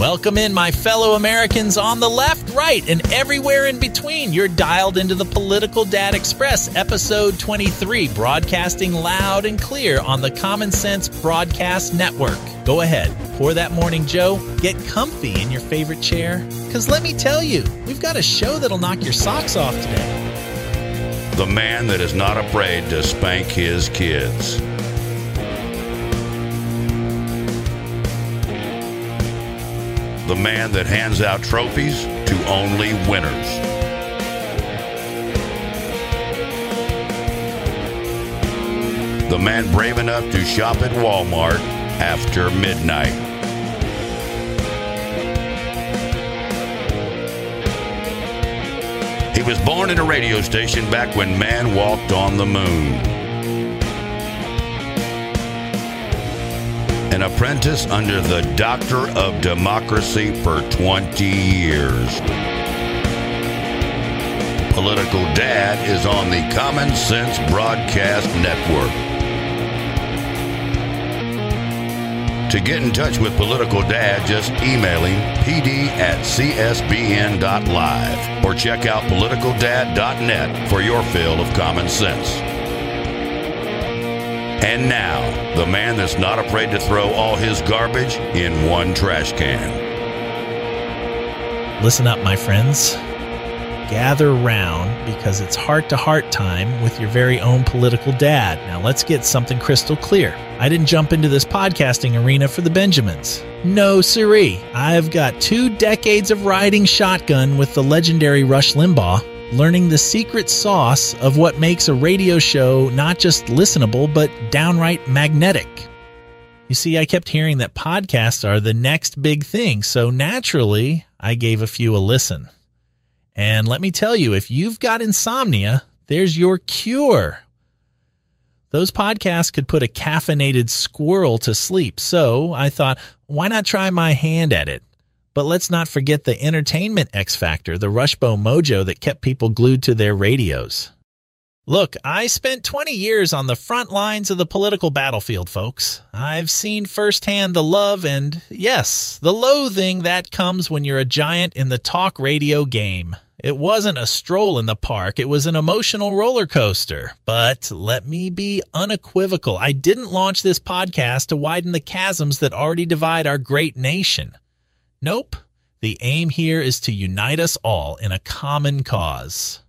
Welcome in, my fellow Americans on the left, right, and everywhere in between. You're dialed into the Political Dad Express, episode 23, broadcasting loud and clear on the Common Sense Broadcast Network. Go ahead, pour that morning Joe, get comfy in your favorite chair, because let me tell you, we've got a show that'll knock your socks off today. The man that is not afraid to spank his kids. The man that hands out trophies to only winners. The man brave enough to shop at Walmart after midnight. He was born in a radio station back when man walked on the moon. An apprentice under the Doctor of Democracy for 20 years. Political Dad is on the Common Sense Broadcast Network. To get in touch with Political Dad, just email him pd at csbn.live or check out politicaldad.net for your fill of common sense. And now, the man that's not afraid to throw all his garbage in one trash can. Listen up, my friends. Gather round because it's heart to heart time with your very own political dad. Now, let's get something crystal clear. I didn't jump into this podcasting arena for the Benjamins. No, siree. I've got two decades of riding shotgun with the legendary Rush Limbaugh learning the secret sauce of what makes a radio show not just listenable, but downright magnetic. You see, I kept hearing that podcasts are the next big thing, so naturally, I gave a few a listen. And let me tell you, if you've got insomnia, there's your cure. Those podcasts could put a caffeinated squirrel to sleep, so I thought, why not try my hand at it? But let's not forget the entertainment X factor, the Rushbo mojo that kept people glued to their radios. Look, I spent 20 years on the front lines of the political battlefield, folks. I've seen firsthand the love and, yes, the loathing that comes when you're a giant in the talk radio game. It wasn't a stroll in the park, it was an emotional roller coaster. But let me be unequivocal I didn't launch this podcast to widen the chasms that already divide our great nation. Nope. The aim here is to unite us all in a common cause.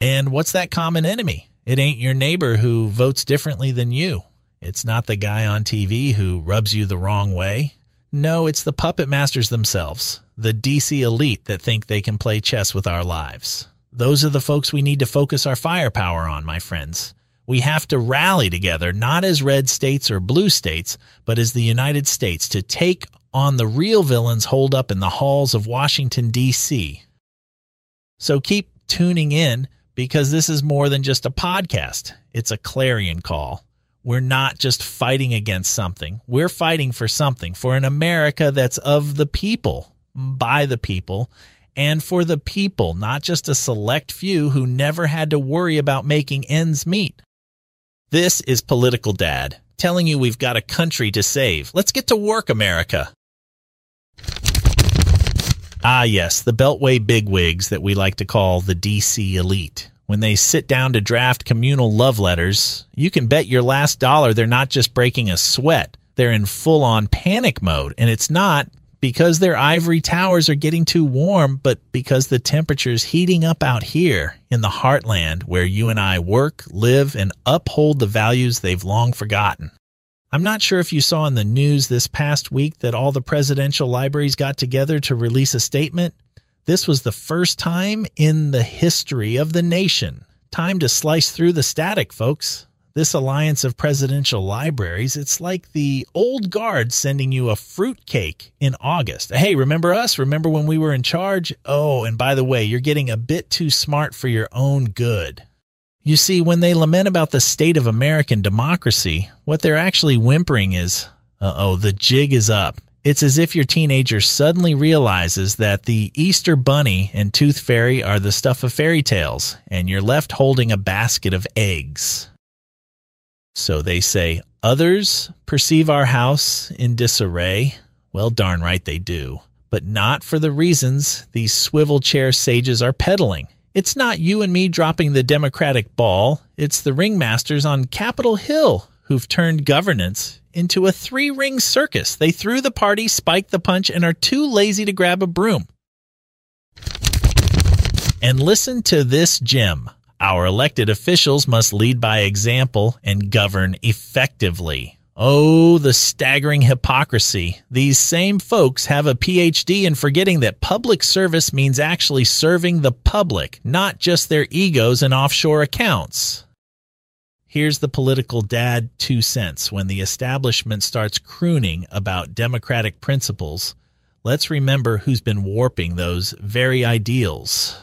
And what's that common enemy? It ain't your neighbor who votes differently than you. It's not the guy on TV who rubs you the wrong way. No, it's the puppet masters themselves, the DC elite that think they can play chess with our lives. Those are the folks we need to focus our firepower on, my friends. We have to rally together, not as red states or blue states, but as the United States to take on the real villains holed up in the halls of Washington, D.C. So keep tuning in because this is more than just a podcast, it's a clarion call. We're not just fighting against something, we're fighting for something, for an America that's of the people, by the people, and for the people, not just a select few who never had to worry about making ends meet. This is Political Dad, telling you we've got a country to save. Let's get to work, America. Ah, yes, the Beltway bigwigs that we like to call the DC elite. When they sit down to draft communal love letters, you can bet your last dollar they're not just breaking a sweat. They're in full on panic mode. And it's not because their ivory towers are getting too warm, but because the temperature's heating up out here in the heartland where you and I work, live, and uphold the values they've long forgotten. I'm not sure if you saw in the news this past week that all the presidential libraries got together to release a statement. This was the first time in the history of the nation. Time to slice through the static, folks. This alliance of presidential libraries, it's like the old guard sending you a fruitcake in August. Hey, remember us? Remember when we were in charge? Oh, and by the way, you're getting a bit too smart for your own good. You see, when they lament about the state of American democracy, what they're actually whimpering is, uh oh, the jig is up. It's as if your teenager suddenly realizes that the Easter Bunny and Tooth Fairy are the stuff of fairy tales, and you're left holding a basket of eggs. So they say, Others perceive our house in disarray. Well, darn right they do. but not for the reasons these swivel chair sages are peddling. It's not you and me dropping the Democratic ball, it's the ringmasters on Capitol Hill who've turned governance into a three ring circus. They threw the party, spiked the punch, and are too lazy to grab a broom. And listen to this gem. Our elected officials must lead by example and govern effectively. Oh, the staggering hypocrisy. These same folks have a PhD in forgetting that public service means actually serving the public, not just their egos and offshore accounts. Here's the political dad two cents. When the establishment starts crooning about democratic principles, let's remember who's been warping those very ideals.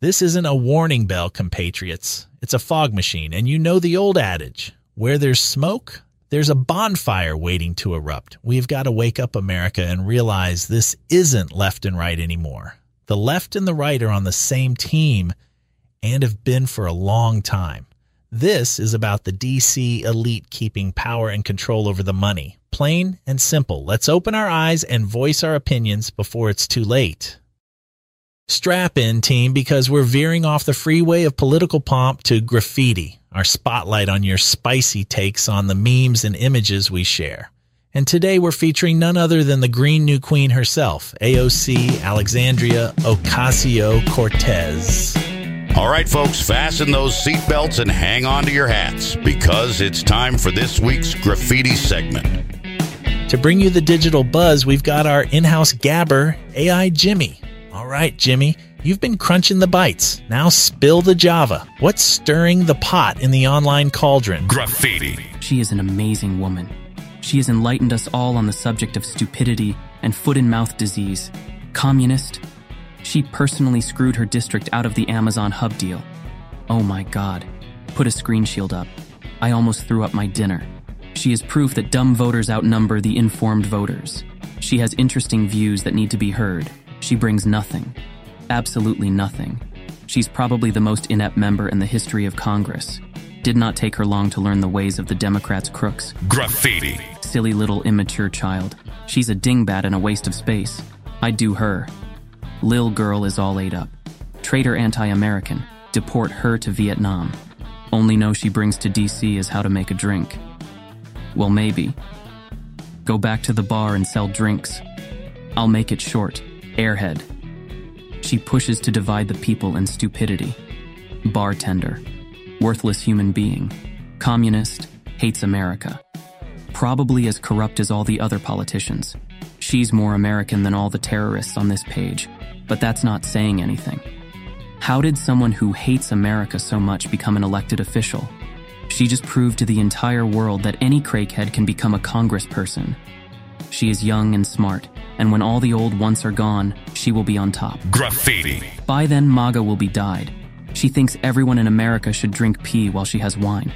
This isn't a warning bell, compatriots. It's a fog machine, and you know the old adage where there's smoke, there's a bonfire waiting to erupt. We've got to wake up America and realize this isn't left and right anymore. The left and the right are on the same team and have been for a long time. This is about the DC elite keeping power and control over the money. Plain and simple. Let's open our eyes and voice our opinions before it's too late. Strap in, team, because we're veering off the freeway of political pomp to graffiti, our spotlight on your spicy takes on the memes and images we share. And today we're featuring none other than the Green New Queen herself, AOC Alexandria Ocasio Cortez. All right, folks, fasten those seatbelts and hang on to your hats because it's time for this week's graffiti segment. To bring you the digital buzz, we've got our in house gabber, AI Jimmy. All right, Jimmy, you've been crunching the bytes. Now spill the Java. What's stirring the pot in the online cauldron? Graffiti. She is an amazing woman. She has enlightened us all on the subject of stupidity and foot and mouth disease. Communist. She personally screwed her district out of the Amazon hub deal. Oh my god. Put a screen shield up. I almost threw up my dinner. She is proof that dumb voters outnumber the informed voters. She has interesting views that need to be heard. She brings nothing. Absolutely nothing. She's probably the most inept member in the history of Congress. Did not take her long to learn the ways of the Democrats' crooks. Graffiti. Silly little immature child. She's a dingbat and a waste of space. I do her. Lil girl is all ate up. Traitor anti American. Deport her to Vietnam. Only know she brings to DC is how to make a drink. Well, maybe. Go back to the bar and sell drinks. I'll make it short. Airhead. She pushes to divide the people in stupidity. Bartender. Worthless human being. Communist. Hates America. Probably as corrupt as all the other politicians. She's more American than all the terrorists on this page, but that's not saying anything. How did someone who hates America so much become an elected official? She just proved to the entire world that any crackhead can become a congressperson. She is young and smart, and when all the old once are gone, she will be on top. Graffiti. By then, MAGA will be died. She thinks everyone in America should drink pee while she has wine.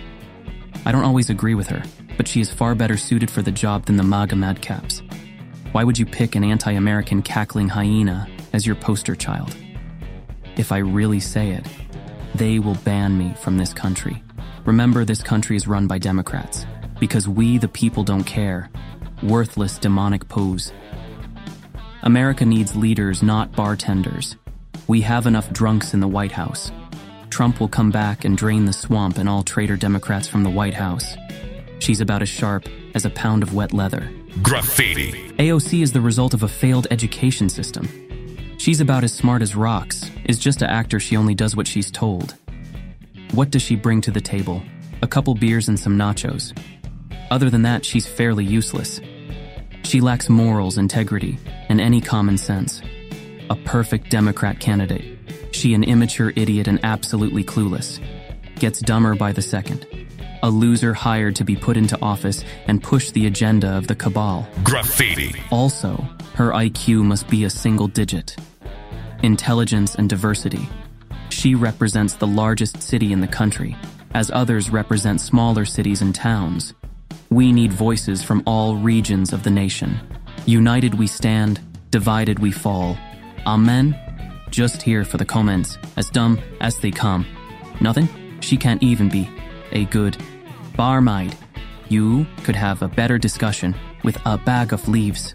I don't always agree with her, but she is far better suited for the job than the MAGA madcaps. Why would you pick an anti American cackling hyena as your poster child? If I really say it, they will ban me from this country. Remember, this country is run by Democrats because we, the people, don't care. Worthless demonic pose. America needs leaders, not bartenders. We have enough drunks in the White House. Trump will come back and drain the swamp and all traitor Democrats from the White House. She's about as sharp as a pound of wet leather. Graffiti. AOC is the result of a failed education system. She's about as smart as rocks, is just an actor she only does what she's told. What does she bring to the table? A couple beers and some nachos. Other than that, she's fairly useless. She lacks morals, integrity, and any common sense. A perfect Democrat candidate. She an immature idiot and absolutely clueless. Gets dumber by the second. A loser hired to be put into office and push the agenda of the cabal. Graffiti. Also, her IQ must be a single digit. Intelligence and diversity. She represents the largest city in the country, as others represent smaller cities and towns. We need voices from all regions of the nation. United we stand, divided we fall. Amen? Just here for the comments, as dumb as they come. Nothing? She can't even be a good barmaid. You could have a better discussion with a bag of leaves.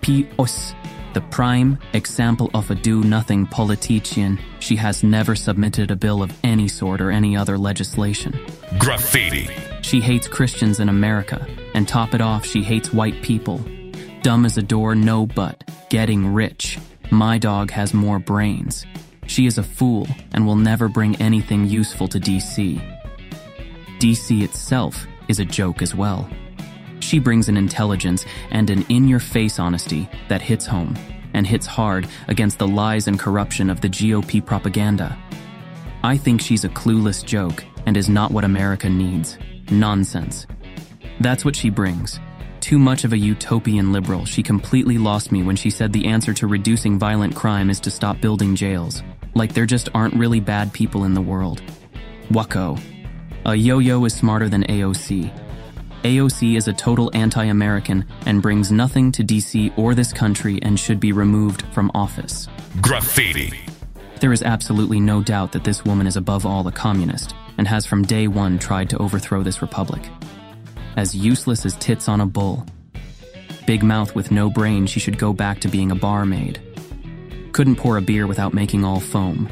P.O.S. The prime example of a do nothing politician, she has never submitted a bill of any sort or any other legislation. Graffiti. She hates Christians in America, and top it off, she hates white people. Dumb as a door, no but. Getting rich. My dog has more brains. She is a fool and will never bring anything useful to DC. DC itself is a joke as well. She brings an intelligence and an in your face honesty that hits home and hits hard against the lies and corruption of the GOP propaganda. I think she's a clueless joke and is not what America needs. Nonsense. That's what she brings. Too much of a utopian liberal, she completely lost me when she said the answer to reducing violent crime is to stop building jails. Like there just aren't really bad people in the world. Wacko. A yo yo is smarter than AOC. AOC is a total anti American and brings nothing to DC or this country and should be removed from office. Graffiti. There is absolutely no doubt that this woman is above all a communist and has from day one tried to overthrow this republic. As useless as tits on a bull. Big mouth with no brain, she should go back to being a barmaid. Couldn't pour a beer without making all foam.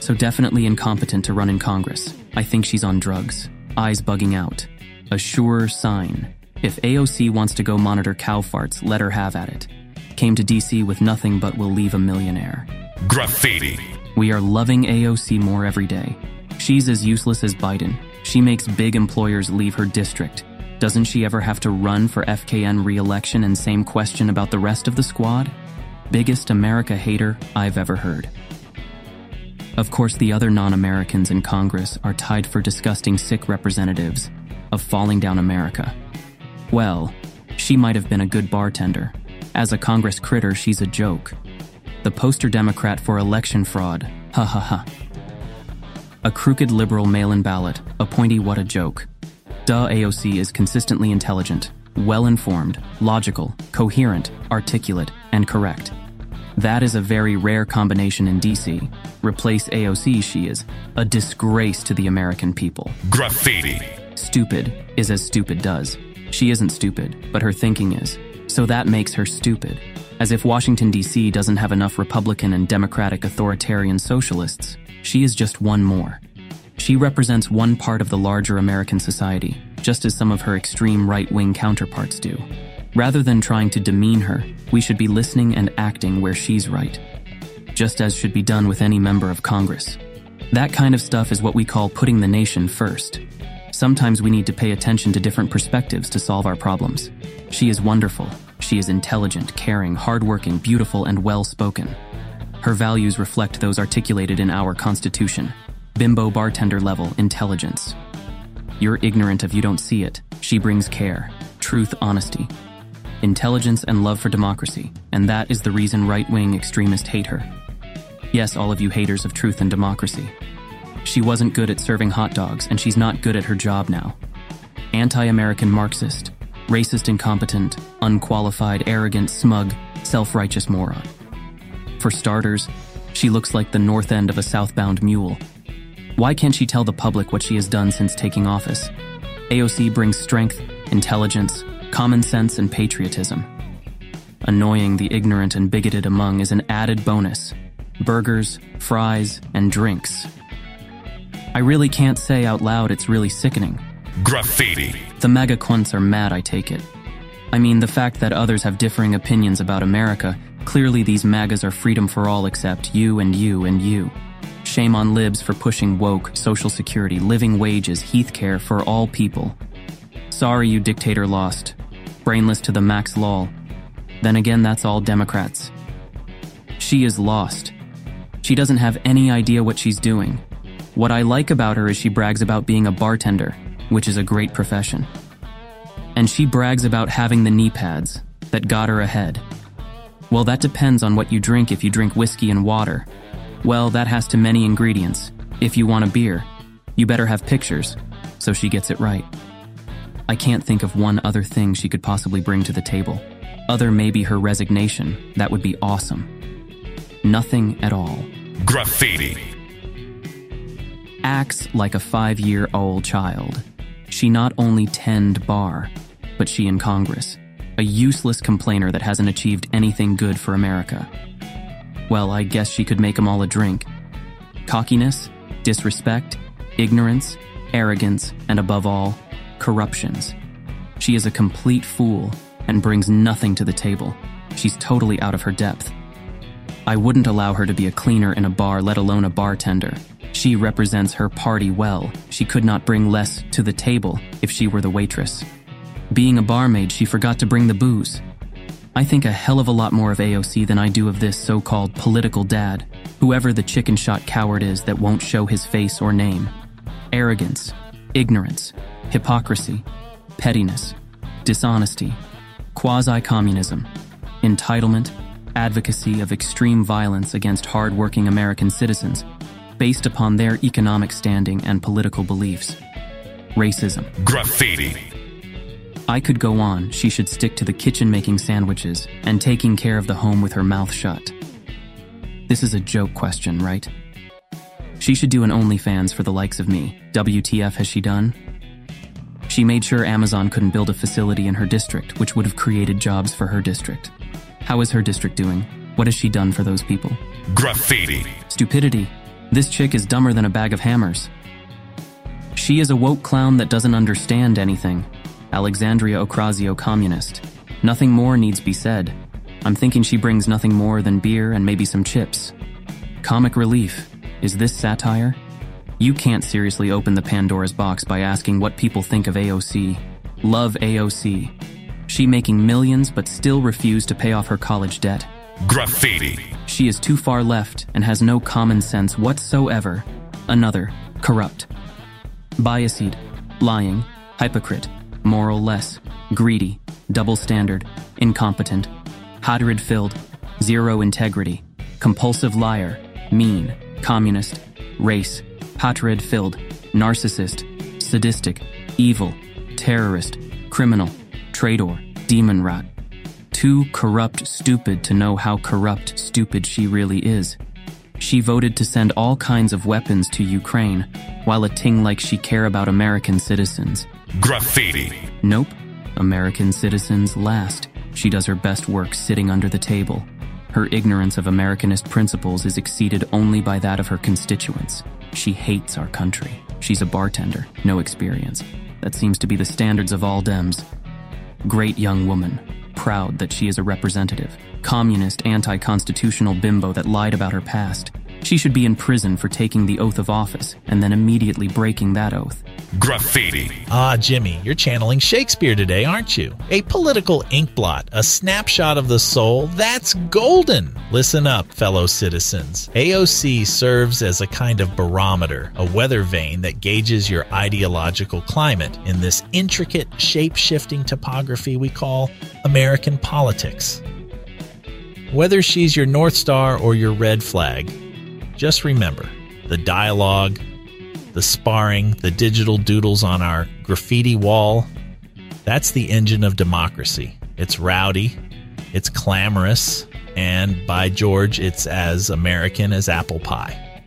So definitely incompetent to run in Congress. I think she's on drugs. Eyes bugging out. A sure sign. If AOC wants to go monitor cow farts, let her have at it. Came to DC with nothing but will leave a millionaire. Graffiti. We are loving AOC more every day. She's as useless as Biden. She makes big employers leave her district. Doesn't she ever have to run for FKN re election and same question about the rest of the squad? Biggest America hater I've ever heard. Of course, the other non Americans in Congress are tied for disgusting sick representatives of falling down America. Well, she might have been a good bartender. As a Congress critter, she's a joke. The poster Democrat for election fraud. Ha ha ha. A crooked liberal mail in ballot. a pointy what a joke. Duh, AOC is consistently intelligent, well informed, logical, coherent, articulate, and correct. That is a very rare combination in DC. Replace AOC, she is a disgrace to the American people. Graffiti. Stupid is as stupid does. She isn't stupid, but her thinking is. So that makes her stupid. As if Washington, D.C. doesn't have enough Republican and Democratic authoritarian socialists. She is just one more. She represents one part of the larger American society, just as some of her extreme right wing counterparts do. Rather than trying to demean her, we should be listening and acting where she's right. Just as should be done with any member of Congress. That kind of stuff is what we call putting the nation first. Sometimes we need to pay attention to different perspectives to solve our problems. She is wonderful. She is intelligent, caring, hardworking, beautiful, and well spoken. Her values reflect those articulated in our Constitution bimbo bartender level intelligence. You're ignorant if you don't see it. She brings care, truth, honesty, intelligence, and love for democracy, and that is the reason right wing extremists hate her. Yes, all of you haters of truth and democracy. She wasn't good at serving hot dogs, and she's not good at her job now. Anti American Marxist, racist, incompetent, unqualified, arrogant, smug, self righteous moron. For starters, she looks like the north end of a southbound mule. Why can't she tell the public what she has done since taking office? AOC brings strength, intelligence, common sense, and patriotism. Annoying the ignorant and bigoted among is an added bonus burgers, fries, and drinks I really can't say out loud it's really sickening. Graffiti. The mega quunts are mad, I take it. I mean, the fact that others have differing opinions about America, clearly these MAGAs are freedom for all except you and you and you. Shame on libs for pushing woke, social security, living wages, heath care for all people. Sorry you dictator lost. Brainless to the max lol. Then again, that's all Democrats. She is lost. She doesn't have any idea what she's doing. What I like about her is she brags about being a bartender, which is a great profession. And she brags about having the knee pads that got her ahead. Well, that depends on what you drink if you drink whiskey and water. Well, that has too many ingredients. If you want a beer, you better have pictures, so she gets it right. I can't think of one other thing she could possibly bring to the table. Other maybe her resignation, that would be awesome. Nothing at all. Graffiti acts like a five year old child. She not only tend bar, but she in Congress. a useless complainer that hasn't achieved anything good for America. Well, I guess she could make 'em all a drink. Cockiness, disrespect, ignorance, arrogance, and above all, corruptions. She is a complete fool and brings nothing to the table. She's totally out of her depth. I wouldn't allow her to be a cleaner in a bar, let alone a bartender. She represents her party well. She could not bring less to the table if she were the waitress. Being a barmaid, she forgot to bring the booze. I think a hell of a lot more of AOC than I do of this so called political dad, whoever the chicken shot coward is that won't show his face or name. Arrogance, ignorance, hypocrisy, pettiness, dishonesty, quasi communism, entitlement, advocacy of extreme violence against hard-working American citizens based upon their economic standing and political beliefs. Racism. Graffiti. I could go on. She should stick to the kitchen making sandwiches and taking care of the home with her mouth shut. This is a joke question, right? She should do an OnlyFans for the likes of me. WTF has she done? She made sure Amazon couldn't build a facility in her district, which would have created jobs for her district. How is her district doing? What has she done for those people? Graffiti. Stupidity. This chick is dumber than a bag of hammers. She is a woke clown that doesn't understand anything. Alexandria Ocasio communist. Nothing more needs be said. I'm thinking she brings nothing more than beer and maybe some chips. Comic relief. Is this satire? You can't seriously open the Pandora's box by asking what people think of AOC. Love AOC. She making millions but still refused to pay off her college debt. Graffiti. She is too far left and has no common sense whatsoever. Another, corrupt. Biased, lying, hypocrite, moral less, greedy, double standard, incompetent, hatred filled, zero integrity, compulsive liar, mean, communist, race, hatred filled, narcissist, sadistic, evil, terrorist, criminal, traitor, demon rat. Too corrupt stupid to know how corrupt stupid she really is. She voted to send all kinds of weapons to Ukraine, while a ting like she care about American citizens. Graffiti. Nope. American citizens last. She does her best work sitting under the table. Her ignorance of Americanist principles is exceeded only by that of her constituents. She hates our country. She's a bartender, no experience. That seems to be the standards of all Dems. Great young woman, proud that she is a representative. Communist, anti constitutional bimbo that lied about her past. She should be in prison for taking the oath of office and then immediately breaking that oath. Graffiti. Ah, Jimmy, you're channeling Shakespeare today, aren't you? A political inkblot, a snapshot of the soul, that's golden. Listen up, fellow citizens. AOC serves as a kind of barometer, a weather vane that gauges your ideological climate in this intricate, shape shifting topography we call American politics. Whether she's your North Star or your red flag, just remember the dialogue, the sparring, the digital doodles on our graffiti wall. That's the engine of democracy. It's rowdy, it's clamorous, and by George, it's as American as apple pie.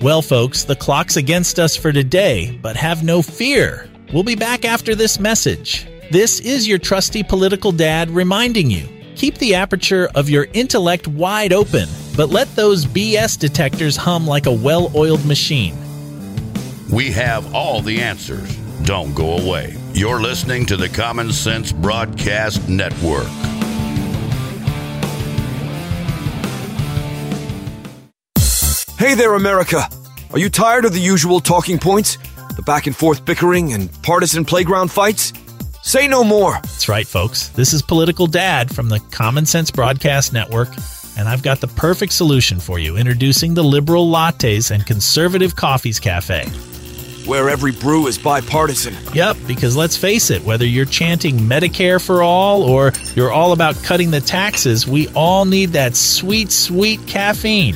Well, folks, the clock's against us for today, but have no fear. We'll be back after this message. This is your trusty political dad reminding you keep the aperture of your intellect wide open, but let those BS detectors hum like a well oiled machine. We have all the answers. Don't go away. You're listening to the Common Sense Broadcast Network. Hey there, America! Are you tired of the usual talking points? The back and forth bickering and partisan playground fights? Say no more! That's right, folks. This is Political Dad from the Common Sense Broadcast Network, and I've got the perfect solution for you introducing the Liberal Lattes and Conservative Coffees Cafe. Where every brew is bipartisan. Yep, because let's face it, whether you're chanting Medicare for all or you're all about cutting the taxes, we all need that sweet, sweet caffeine.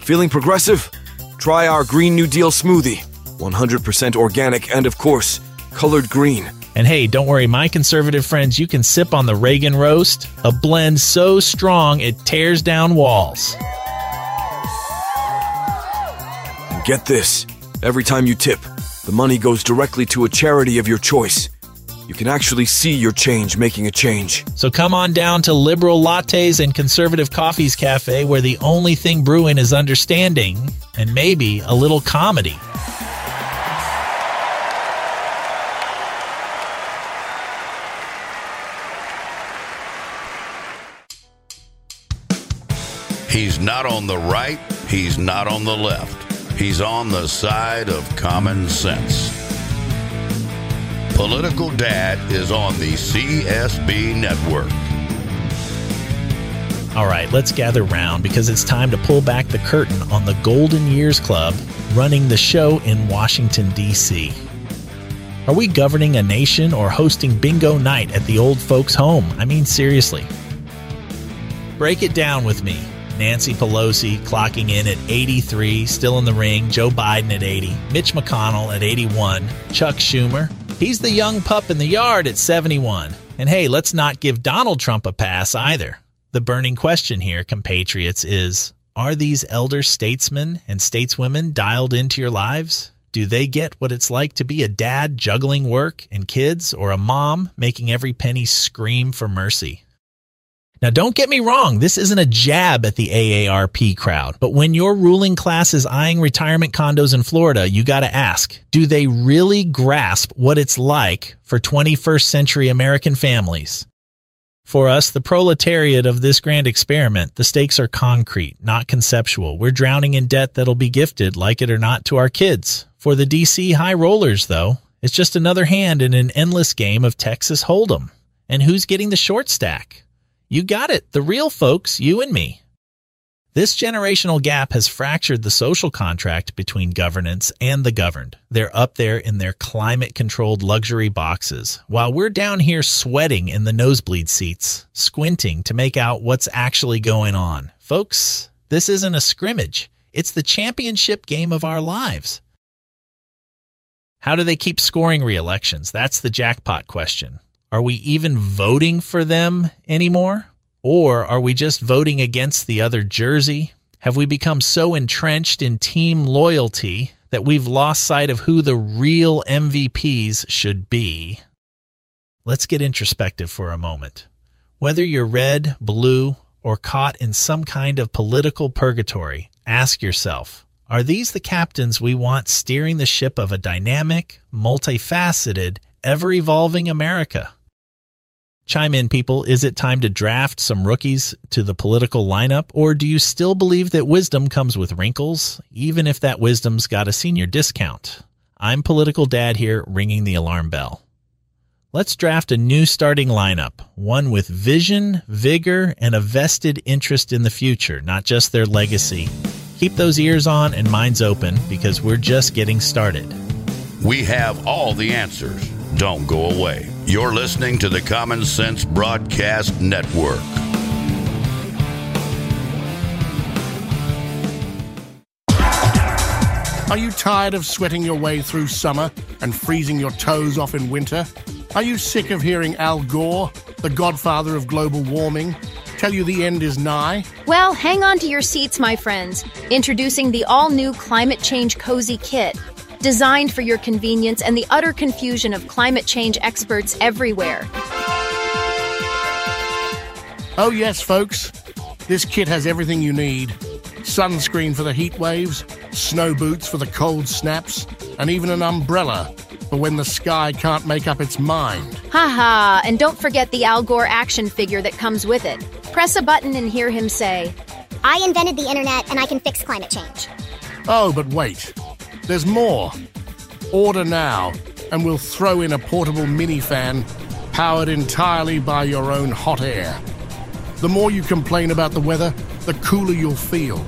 Feeling progressive? Try our Green New Deal smoothie. 100% organic and, of course, colored green. And hey, don't worry, my conservative friends, you can sip on the Reagan Roast, a blend so strong it tears down walls. And get this every time you tip, the money goes directly to a charity of your choice. you can actually see your change making a change. So come on down to Liberal Lattes and Conservative Coffees Cafe, where the only thing brewing is understanding and maybe a little comedy. He's not on the right, he's not on the left. He's on the side of common sense. Political Dad is on the CSB network. All right, let's gather round because it's time to pull back the curtain on the Golden Years Club running the show in Washington, D.C. Are we governing a nation or hosting bingo night at the old folks' home? I mean, seriously. Break it down with me. Nancy Pelosi clocking in at 83, still in the ring. Joe Biden at 80. Mitch McConnell at 81. Chuck Schumer. He's the young pup in the yard at 71. And hey, let's not give Donald Trump a pass either. The burning question here, compatriots, is are these elder statesmen and stateswomen dialed into your lives? Do they get what it's like to be a dad juggling work and kids or a mom making every penny scream for mercy? Now, don't get me wrong, this isn't a jab at the AARP crowd, but when your ruling class is eyeing retirement condos in Florida, you got to ask do they really grasp what it's like for 21st century American families? For us, the proletariat of this grand experiment, the stakes are concrete, not conceptual. We're drowning in debt that'll be gifted, like it or not, to our kids. For the DC high rollers, though, it's just another hand in an endless game of Texas Hold'em. And who's getting the short stack? You got it, the real folks, you and me. This generational gap has fractured the social contract between governance and the governed. They're up there in their climate controlled luxury boxes, while we're down here sweating in the nosebleed seats, squinting to make out what's actually going on. Folks, this isn't a scrimmage. It's the championship game of our lives. How do they keep scoring re-elections? That's the jackpot question. Are we even voting for them anymore? Or are we just voting against the other jersey? Have we become so entrenched in team loyalty that we've lost sight of who the real MVPs should be? Let's get introspective for a moment. Whether you're red, blue, or caught in some kind of political purgatory, ask yourself are these the captains we want steering the ship of a dynamic, multifaceted, ever evolving America? Chime in, people. Is it time to draft some rookies to the political lineup, or do you still believe that wisdom comes with wrinkles, even if that wisdom's got a senior discount? I'm Political Dad here, ringing the alarm bell. Let's draft a new starting lineup, one with vision, vigor, and a vested interest in the future, not just their legacy. Keep those ears on and minds open because we're just getting started. We have all the answers. Don't go away. You're listening to the Common Sense Broadcast Network. Are you tired of sweating your way through summer and freezing your toes off in winter? Are you sick of hearing Al Gore, the godfather of global warming, tell you the end is nigh? Well, hang on to your seats, my friends. Introducing the all new Climate Change Cozy Kit, designed for your convenience and the utter confusion of climate change experts everywhere. Oh, yes, folks. This kit has everything you need sunscreen for the heat waves, snow boots for the cold snaps, and even an umbrella for when the sky can't make up its mind. Haha, and don't forget the Al Gore action figure that comes with it. Press a button and hear him say, I invented the internet and I can fix climate change. Oh, but wait. There's more. Order now, and we'll throw in a portable mini fan powered entirely by your own hot air. The more you complain about the weather, the cooler you'll feel.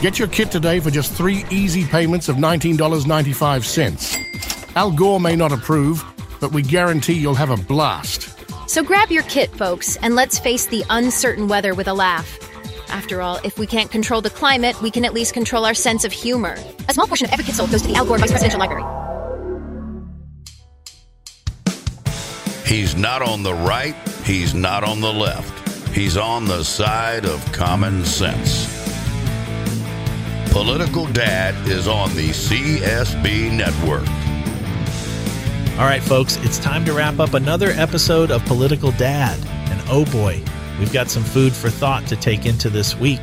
Get your kit today for just three easy payments of $19.95. Al Gore may not approve, but we guarantee you'll have a blast. So grab your kit, folks, and let's face the uncertain weather with a laugh. After all, if we can't control the climate, we can at least control our sense of humor. A small portion of every kit sold goes to the Al Gore Vice Presidential Library. He's not on the right, he's not on the left. He's on the side of common sense. Political Dad is on the CSB network. All right, folks, it's time to wrap up another episode of Political Dad. And oh boy, we've got some food for thought to take into this week.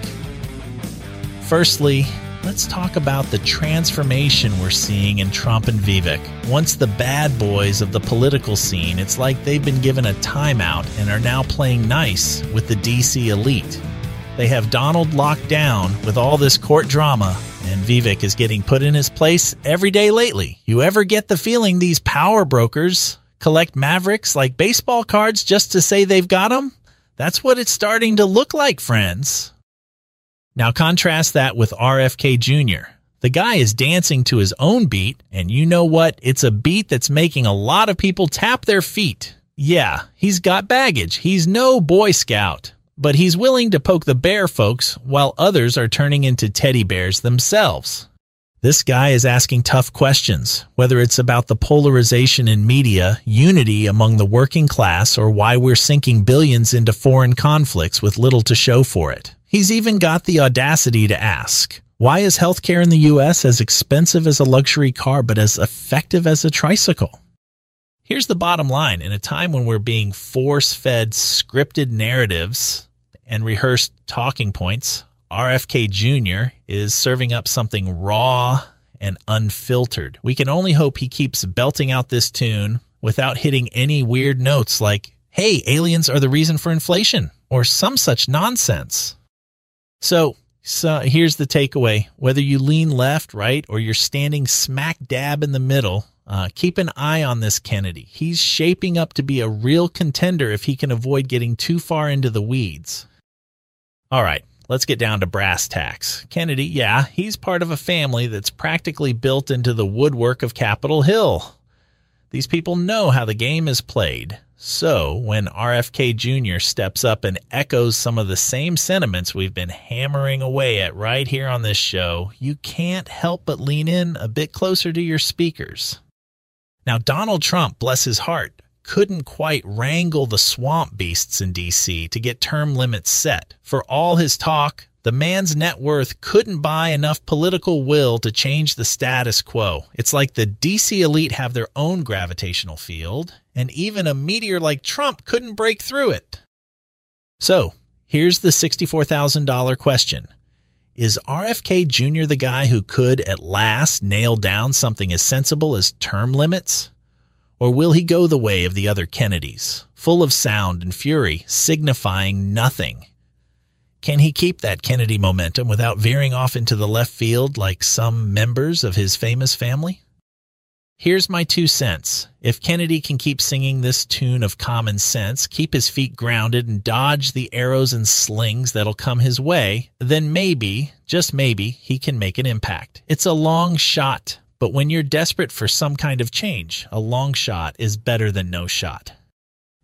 Firstly, let's talk about the transformation we're seeing in Trump and Vivek. Once the bad boys of the political scene, it's like they've been given a timeout and are now playing nice with the DC elite. They have Donald locked down with all this court drama, and Vivek is getting put in his place every day lately. You ever get the feeling these power brokers collect mavericks like baseball cards just to say they've got them? That's what it's starting to look like, friends. Now contrast that with RFK Jr. The guy is dancing to his own beat, and you know what? It's a beat that's making a lot of people tap their feet. Yeah, he's got baggage. He's no Boy Scout, but he's willing to poke the bear folks while others are turning into teddy bears themselves. This guy is asking tough questions, whether it's about the polarization in media, unity among the working class, or why we're sinking billions into foreign conflicts with little to show for it. He's even got the audacity to ask, why is healthcare in the US as expensive as a luxury car but as effective as a tricycle? Here's the bottom line in a time when we're being force fed scripted narratives and rehearsed talking points, RFK Jr. is serving up something raw and unfiltered. We can only hope he keeps belting out this tune without hitting any weird notes like, hey, aliens are the reason for inflation, or some such nonsense. So, so here's the takeaway whether you lean left, right, or you're standing smack dab in the middle, uh, keep an eye on this Kennedy. He's shaping up to be a real contender if he can avoid getting too far into the weeds. All right, let's get down to brass tacks. Kennedy, yeah, he's part of a family that's practically built into the woodwork of Capitol Hill. These people know how the game is played. So, when RFK Jr. steps up and echoes some of the same sentiments we've been hammering away at right here on this show, you can't help but lean in a bit closer to your speakers. Now, Donald Trump, bless his heart, couldn't quite wrangle the swamp beasts in D.C. to get term limits set. For all his talk, the man's net worth couldn't buy enough political will to change the status quo. It's like the DC elite have their own gravitational field, and even a meteor like Trump couldn't break through it. So, here's the $64,000 question Is RFK Jr. the guy who could at last nail down something as sensible as term limits? Or will he go the way of the other Kennedys, full of sound and fury, signifying nothing? Can he keep that Kennedy momentum without veering off into the left field like some members of his famous family? Here's my two cents. If Kennedy can keep singing this tune of common sense, keep his feet grounded, and dodge the arrows and slings that'll come his way, then maybe, just maybe, he can make an impact. It's a long shot, but when you're desperate for some kind of change, a long shot is better than no shot.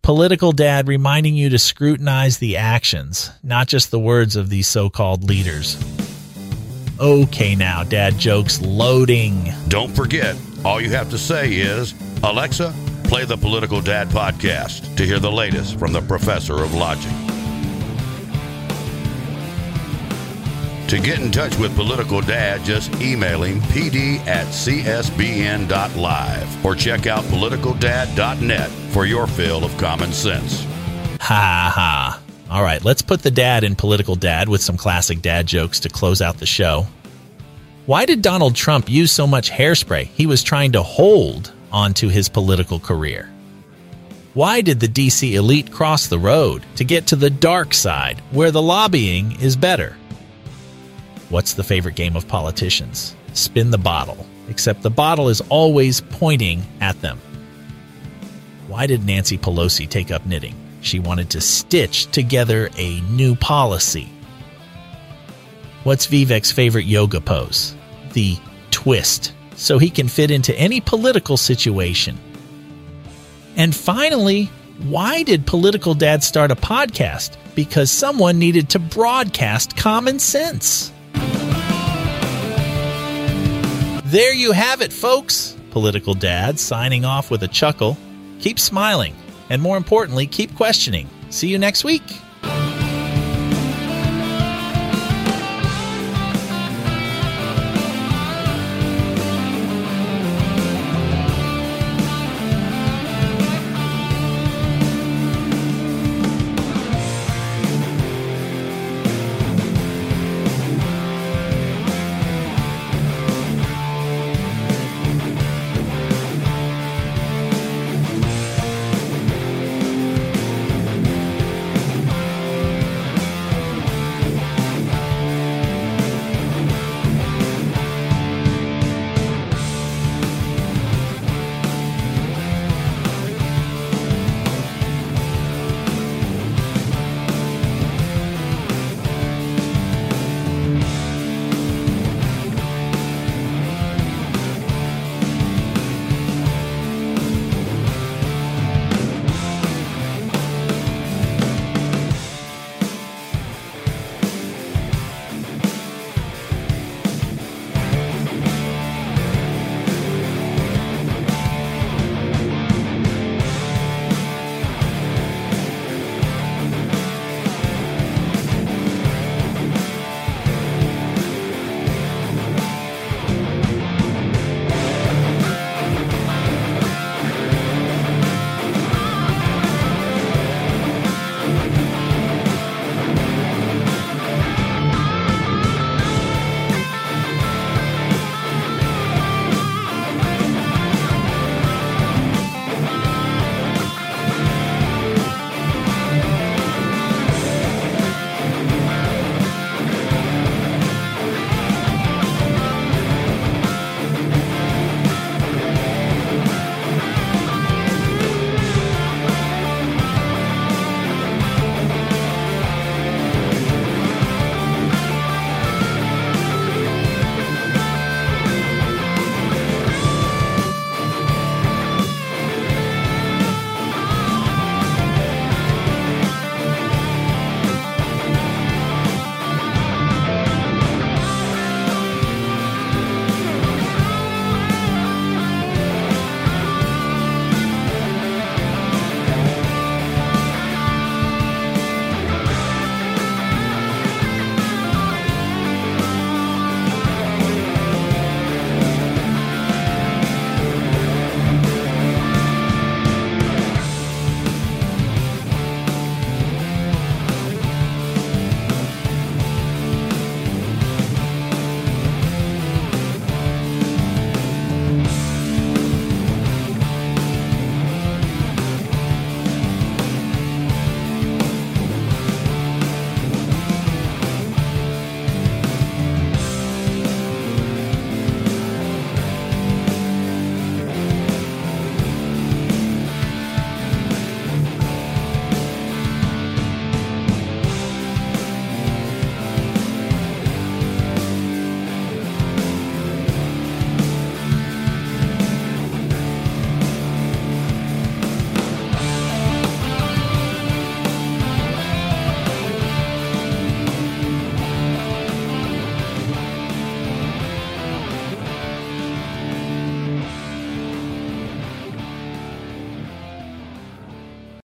Political Dad reminding you to scrutinize the actions, not just the words of these so called leaders. Okay, now, dad jokes loading. Don't forget, all you have to say is, Alexa, play the Political Dad podcast to hear the latest from the professor of logic. To get in touch with Political Dad, just email him pd at csbn.live or check out politicaldad.net for your fill of common sense. Ha ha. All right, let's put the dad in Political Dad with some classic dad jokes to close out the show. Why did Donald Trump use so much hairspray? He was trying to hold onto his political career. Why did the DC elite cross the road to get to the dark side where the lobbying is better? What's the favorite game of politicians? Spin the bottle, except the bottle is always pointing at them. Why did Nancy Pelosi take up knitting? She wanted to stitch together a new policy. What's Vivek's favorite yoga pose? The twist, so he can fit into any political situation. And finally, why did Political Dad start a podcast? Because someone needed to broadcast common sense. There you have it, folks. Political Dad signing off with a chuckle. Keep smiling, and more importantly, keep questioning. See you next week.